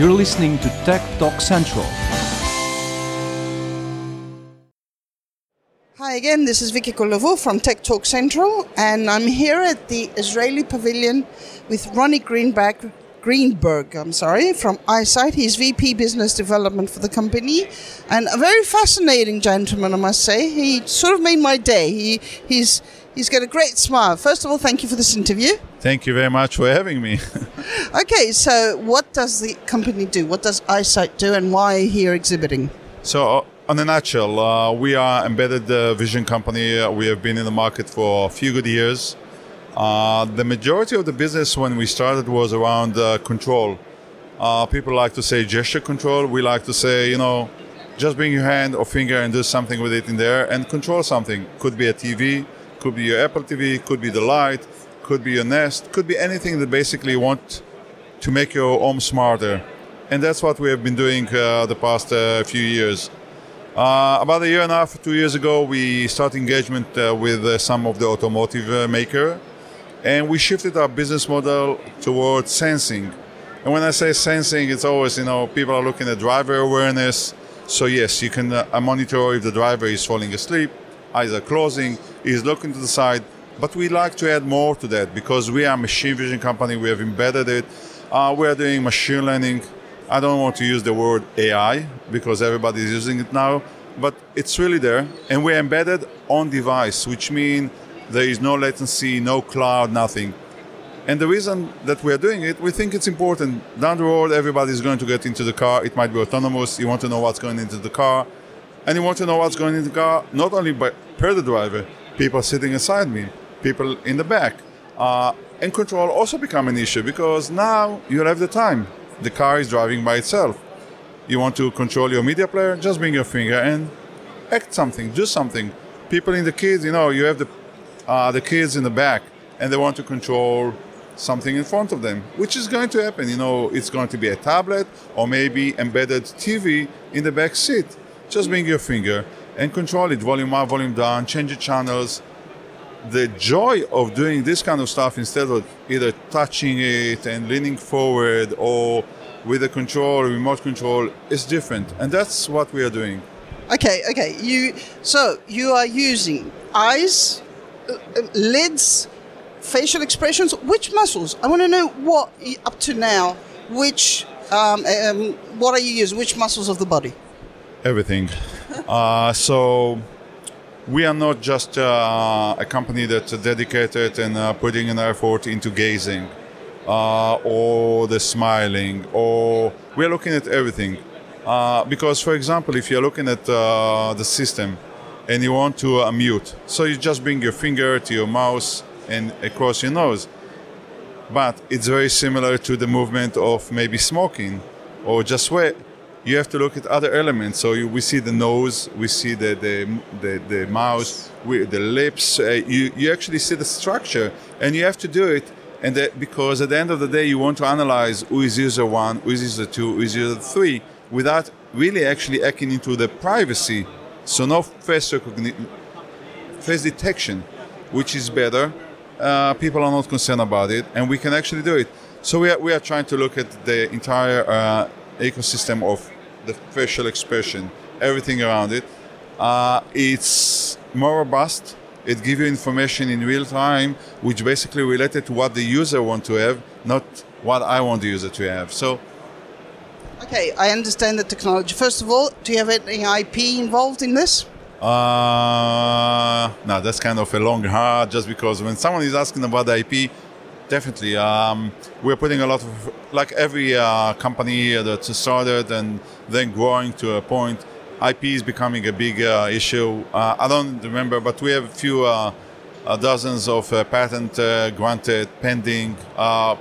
You're listening to Tech Talk Central. Hi again, this is Vicky Kolovou from Tech Talk Central, and I'm here at the Israeli Pavilion with Ronnie Greenback, Greenberg, I'm sorry, from Eyesight. He's VP Business Development for the company, and a very fascinating gentleman, I must say. He sort of made my day. He, he's, he's got a great smile. First of all, thank you for this interview. Thank you very much for having me. okay, so what does the company do? What does Eyesight do, and why are you here exhibiting? So, on a nutshell, uh, we are embedded uh, vision company. Uh, we have been in the market for a few good years. Uh, the majority of the business when we started was around uh, control. Uh, people like to say gesture control. We like to say, you know, just bring your hand or finger and do something with it in there and control something. Could be a TV, could be your Apple TV, could be the light, could be your Nest, could be anything that basically you want to make your home smarter. And that's what we have been doing the past few years. Uh, about a year and a half, two years ago, we started engagement uh, with uh, some of the automotive uh, maker, and we shifted our business model towards sensing. And when I say sensing, it's always you know people are looking at driver awareness. So yes, you can uh, monitor if the driver is falling asleep, are closing, is looking to the side. But we like to add more to that because we are a machine vision company. We have embedded it. Uh, we are doing machine learning I don't want to use the word AI because everybody is using it now, but it's really there. And we're embedded on device, which means there is no latency, no cloud, nothing. And the reason that we're doing it, we think it's important. Down the road, everybody is going to get into the car. It might be autonomous. You want to know what's going into the car. And you want to know what's going in the car, not only by per the driver, people sitting inside me, people in the back. Uh, and control also become an issue because now you have the time the car is driving by itself. You want to control your media player? Just bring your finger and act something, do something. People in the kids, you know, you have the uh, the kids in the back, and they want to control something in front of them, which is going to happen. You know, it's going to be a tablet or maybe embedded TV in the back seat. Just bring your finger and control it, volume up, volume down, change the channels. The joy of doing this kind of stuff instead of either touching it and leaning forward or with a control, remote control, is different. And that's what we are doing. Okay, okay. You so you are using eyes, uh, lids, facial expressions. Which muscles? I want to know what up to now. Which um, um, what are you using? Which muscles of the body? Everything. uh, so we are not just uh, a company that's dedicated and uh, putting an effort into gazing uh, or the smiling, or we're looking at everything. Uh, because, for example, if you're looking at uh, the system and you want to mute, so you just bring your finger to your mouse and across your nose. But it's very similar to the movement of maybe smoking or just sweat you have to look at other elements. So you, we see the nose, we see the the the, the mouth, we, the lips. Uh, you you actually see the structure, and you have to do it. And that, because at the end of the day, you want to analyze who is user one, who is user two, who is user three, without really actually hacking into the privacy. So no face recognition, face detection, which is better. Uh, people are not concerned about it, and we can actually do it. So we are, we are trying to look at the entire uh, ecosystem of the facial expression, everything around it. Uh, it's more robust. It gives you information in real time, which basically related to what the user want to have, not what I want the user to have. So. Okay, I understand the technology. First of all, do you have any IP involved in this? Uh, no, that's kind of a long hard. Just because when someone is asking about the IP, definitely. Um, we're putting a lot of, like every uh, company that started and then growing to a point, IP is becoming a big uh, issue. Uh, I don't remember, but we have a few uh, uh, dozens of uh, patent granted, pending,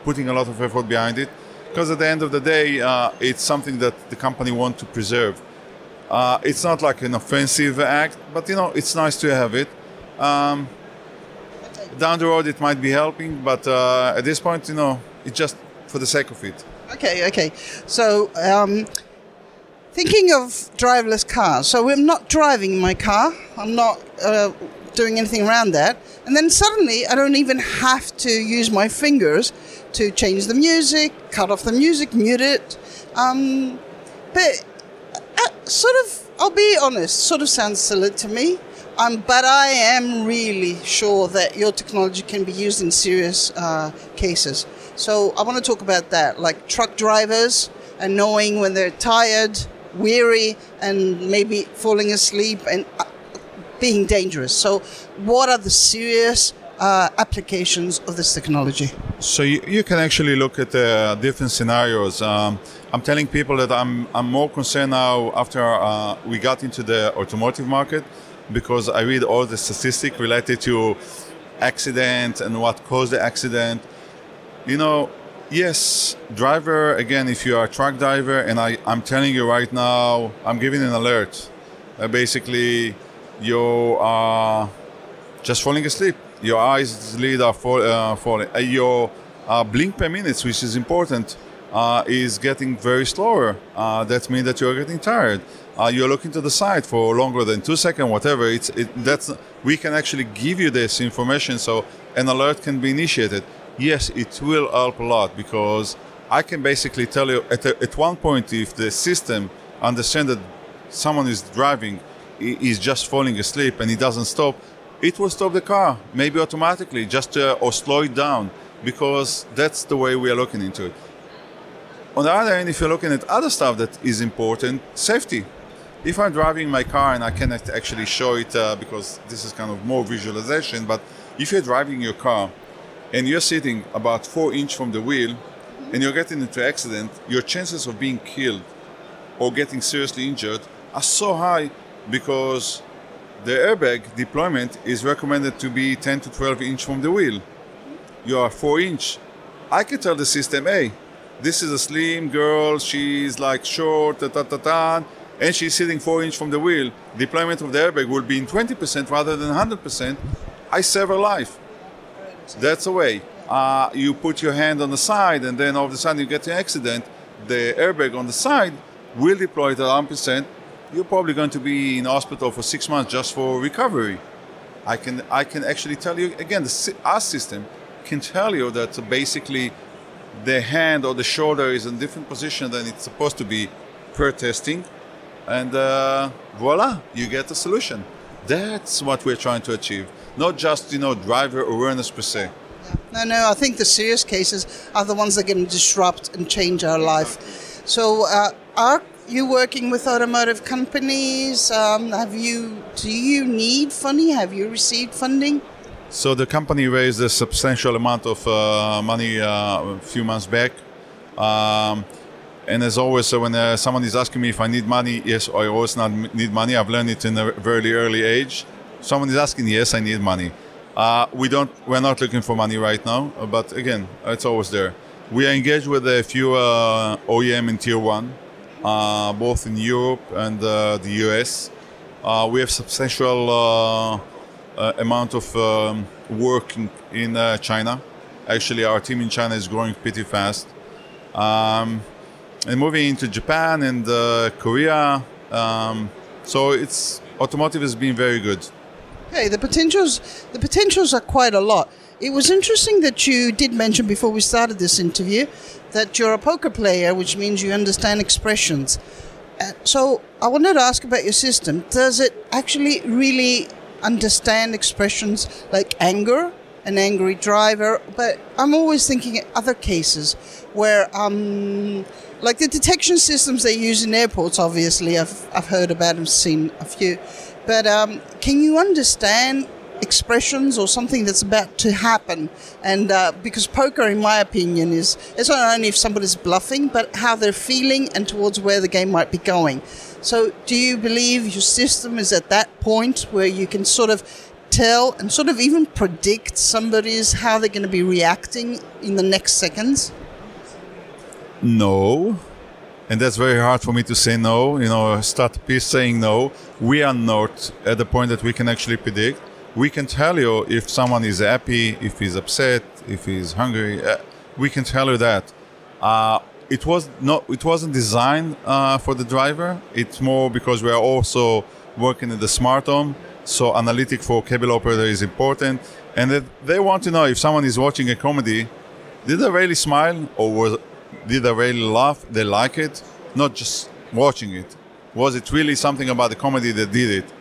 putting a lot of effort behind it. Because at the end of the day, it's something that the company wants to preserve. it's not like an offensive act, but you know, it's nice to have it. Um, down the road it might be helping, but uh, at this point, you know, it's just for the sake of it. Okay, okay. So, um, thinking of driverless cars. So I'm not driving my car. I'm not uh, doing anything around that. And then suddenly, I don't even have to use my fingers to change the music, cut off the music, mute it. Um, but uh, sort of, I'll be honest, sort of sounds silly to me. Um, but I am really sure that your technology can be used in serious uh, cases. So I want to talk about that, like truck drivers and knowing when they're tired, weary, and maybe falling asleep and uh, being dangerous. So, what are the serious uh, applications of this technology? So you, you can actually look at uh, different scenarios. Um, I'm telling people that I'm, I'm more concerned now after uh, we got into the automotive market because I read all the statistics related to accident and what caused the accident. You know, yes, driver, again, if you are a truck driver, and I, I'm telling you right now, I'm giving an alert. Uh, basically, you are just falling asleep. Your eyes lid are fall, uh, falling. Uh, your uh, blink per minute, which is important, uh, is getting very slower. Uh, that means that you're getting tired. you're looking to the side for longer than two seconds, whatever. It's it, that's we can actually give you this information, so an alert can be initiated yes, it will help a lot because I can basically tell you at, a, at one point if the system understands that someone is driving, is just falling asleep and he doesn't stop, it will stop the car, maybe automatically, just uh, or slow it down because that's the way we are looking into it. On the other hand, if you're looking at other stuff that is important, safety. If I'm driving my car and I cannot actually show it uh, because this is kind of more visualization, but if you're driving your car and you're sitting about four inch from the wheel and you're getting into an accident, your chances of being killed or getting seriously injured are so high because the airbag deployment is recommended to be 10 to 12 inch from the wheel. You are 4 inch. I can tell the system, hey, this is a slim girl, she's like short, ta ta ta ta, and she's sitting 4 inch from the wheel. Deployment of the airbag will be in 20% rather than 100%. I save her life. That's the way. Uh, you put your hand on the side, and then all of a sudden you get an accident. The airbag on the side will deploy at 100%. You're probably going to be in hospital for six months just for recovery. I can I can actually tell you again. The our system can tell you that basically the hand or the shoulder is in different position than it's supposed to be per testing, and uh, voila, you get a solution. That's what we're trying to achieve not just you know driver awareness per se. No, no. I think the serious cases are the ones that to disrupt and change our life. So, uh, are you working with automotive companies? Um, have you? Do you need funding? Have you received funding? So the company raised a substantial amount of uh, money uh, a few months back. Um, and as always, so when uh, someone is asking me if I need money, yes, I always not need money. I've learned it in a very early age. Someone is asking, yes, I need money. Uh, we don't. We're not looking for money right now, uh, but again, it's always there. We are engaged with a few uh, OEM in Tier One, both in Europe and the US. We have substantial amount of um, work in, in China. Actually, our team in China is growing pretty fast. Um, and moving into Japan and Korea. Um, so it's automotive has been very good. Hey, the potentials the potentials are quite a lot. It was interesting that you did mention before we started this interview that you're a poker player, which means you understand expressions. Uh, so I wanted to ask about your system. Does it actually really understand expressions like anger, an angry driver? But I'm always thinking other cases where, um, like the detection systems they use in airports. Obviously, I've I've heard about and seen a few but um, can you understand expressions or something that's about to happen? And uh, because poker, in my opinion, is it's not only if somebody's bluffing, but how they're feeling and towards where the game might be going. So, do you believe your system is at that point where you can sort of tell and sort of even predict somebody's how they're going to be reacting in the next seconds? No, and that's very hard for me to say no. You know, start saying no. We are not at the point that we can actually predict. We can tell you if someone is happy, if he's upset, if he's hungry. Uh, we can tell you that. Uh, it was not. It wasn't designed uh, for the driver. It's more because we are also working in the smart home. So analytic for cable operator is important, and they want to know if someone is watching a comedy, did they really smile or was did they really laugh? They like it, not just watching it. Was it really something about the comedy that did it?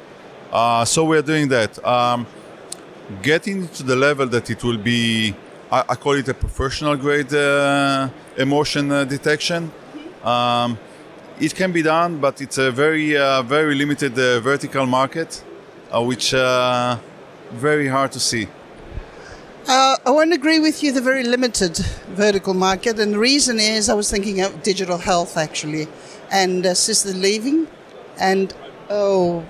Uh, so we're doing that. Um, getting to the level that it will be, I, I call it a professional grade uh, emotion uh, detection. Um, it can be done, but it's a very, uh, very limited uh, vertical market, uh, which very hard to see. I won't agree with you, the very limited vertical market. And the reason is I was thinking of digital health actually and assisted living. And, oh,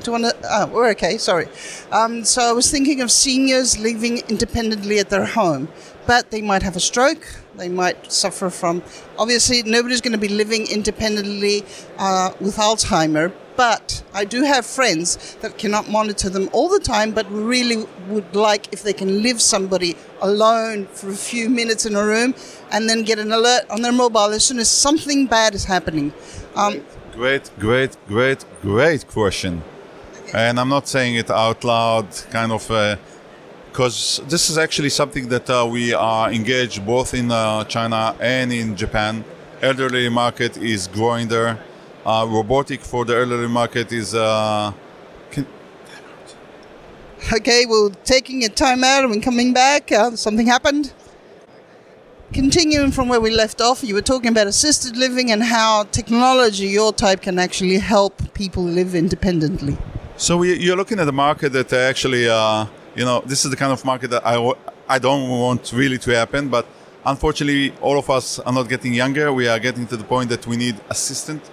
do you want to? Oh, we're okay, sorry. Um, so I was thinking of seniors living independently at their home, but they might have a stroke, they might suffer from. Obviously, nobody's going to be living independently uh, with Alzheimer, but I do have friends that cannot monitor them all the time, but really would like if they can leave somebody alone for a few minutes in a room and then get an alert on their mobile as soon as something bad is happening. Um, Great, great, great, great question. And I'm not saying it out loud, kind of, because this is actually something that uh, we are engaged both in uh, China and in Japan. Elderly market is growing there. Uh, robotic for the elderly market is. Uh, can, okay, well, taking a time out and coming back, uh, something happened. Continuing from where we left off, you were talking about assisted living and how technology, your type, can actually help people live independently. So you're looking at a market that actually, uh, you know, this is the kind of market that I, I don't want really to happen, but unfortunately, all of us are not getting younger. We are getting to the point that we need assistance.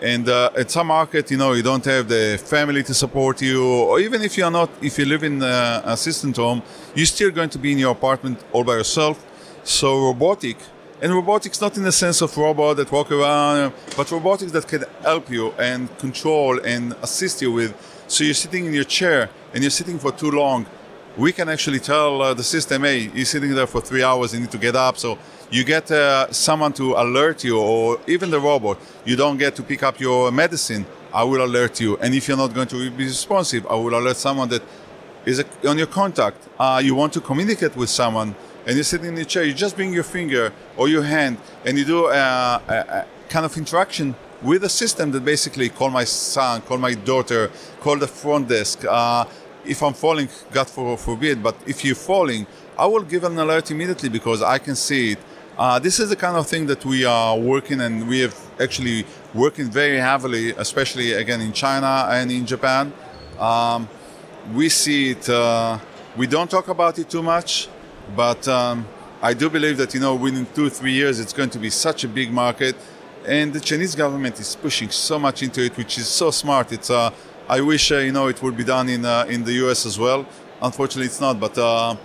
And uh, at some market, you know, you don't have the family to support you, or even if you are not, if you live in uh, assistant home, you're still going to be in your apartment all by yourself. So robotic, and robotics not in the sense of robot that walk around, but robotics that can help you and control and assist you with. So you're sitting in your chair and you're sitting for too long. We can actually tell uh, the system, hey, you're sitting there for three hours, you need to get up. So you get uh, someone to alert you, or even the robot. You don't get to pick up your medicine. I will alert you. And if you're not going to be responsive, I will alert someone that is on your contact. Uh, you want to communicate with someone and you're sitting in the chair, you just bring your finger or your hand and you do a, a, a, kind of interaction with a system that basically call my son, call my daughter, call the front desk. Uh, if I'm falling, God forbid, but if you're falling, I will give an alert immediately because I can see it. Uh, this is the kind of thing that we are working and we have actually working very heavily, especially again in China and in Japan. Um, we see it. Uh, we don't talk about it too much but um, I do believe that you know within two three years it's going to be such a big market, and the Chinese government is pushing so much into it, which is so smart. It's uh, I wish uh, you know it would be done in uh, in the U.S. as well. Unfortunately, it's not, but uh,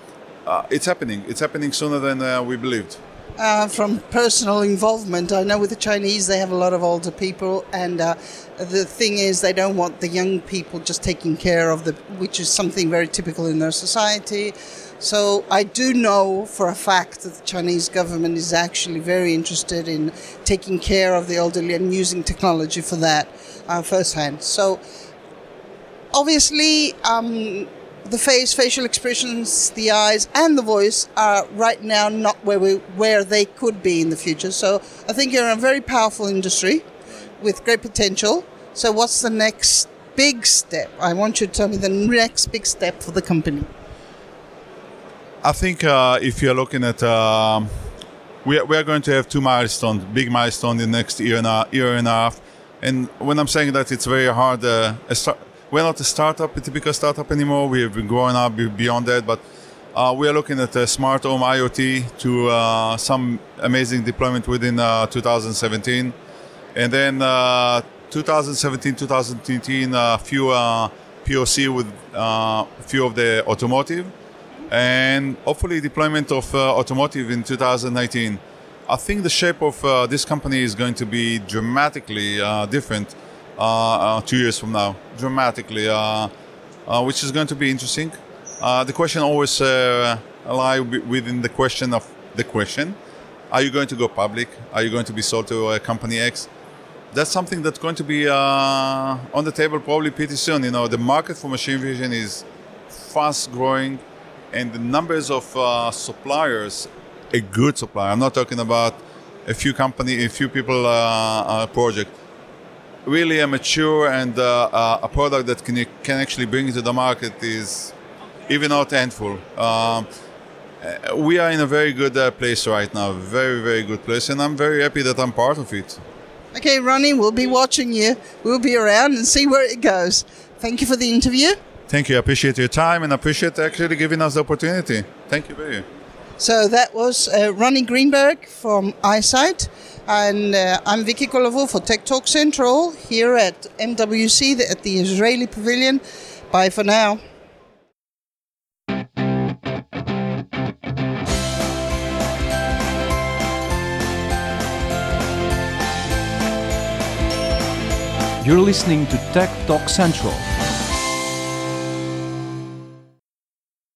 uh, it's happening. It's happening sooner than uh, we believed. Uh, from personal involvement, I know with the Chinese they have a lot of older people, and uh, the thing is they don't want the young people just taking care of the, which is something very typical in their society. So I do know for a fact that the Chinese government is actually very interested in taking care of the elderly and using technology for that uh, firsthand. So obviously. Um, the face, facial expressions, the eyes, and the voice are right now not where we where they could be in the future. So I think you're in a very powerful industry with great potential. So what's the next big step? I want you to tell me the next big step for the company. I think uh, if you're looking at, uh, we, are, we are going to have two milestones, big milestone in the next year and a year and a half. And when I'm saying that, it's very hard. Uh, we're not a startup, a typical startup anymore. We have been growing up beyond that, but uh, we are looking at smart home IoT to uh, some amazing deployment within uh, 2017, and then 2017, 2018, a few POC with a few of the automotive, and hopefully deployment of automotive in 2019. I think the shape of uh, this company is going to be dramatically uh, different uh, uh, Uh, uh, two years from now, dramatically, uh, uh, which is going to be interesting. the question always lie within the question of the question: Are you going to go public? Are you going to be sold to a company X? That's something that's going to be on the table probably pretty soon. You know, the market for machine vision is fast growing, and the numbers of suppliers, a good supplier. I'm not talking about a few company, a few people uh, uh, project. Really, a mature and uh, uh, a product that can can actually bring to the market is even not handful. Um, uh, we are in a very good uh, place right now, very very good place, and I'm very happy that I'm part of it. Okay, Ronnie, we'll be watching you. We'll be around and see where it goes. Thank you for the interview. Thank you. I appreciate your time and appreciate actually giving us the opportunity. Thank you very much. So that was uh, Ronnie Greenberg from Eyesight, And uh, I'm Vicky Kolovou for Tech Talk Central here at MWC at the Israeli Pavilion. Bye for now. You're listening to Tech Talk Central.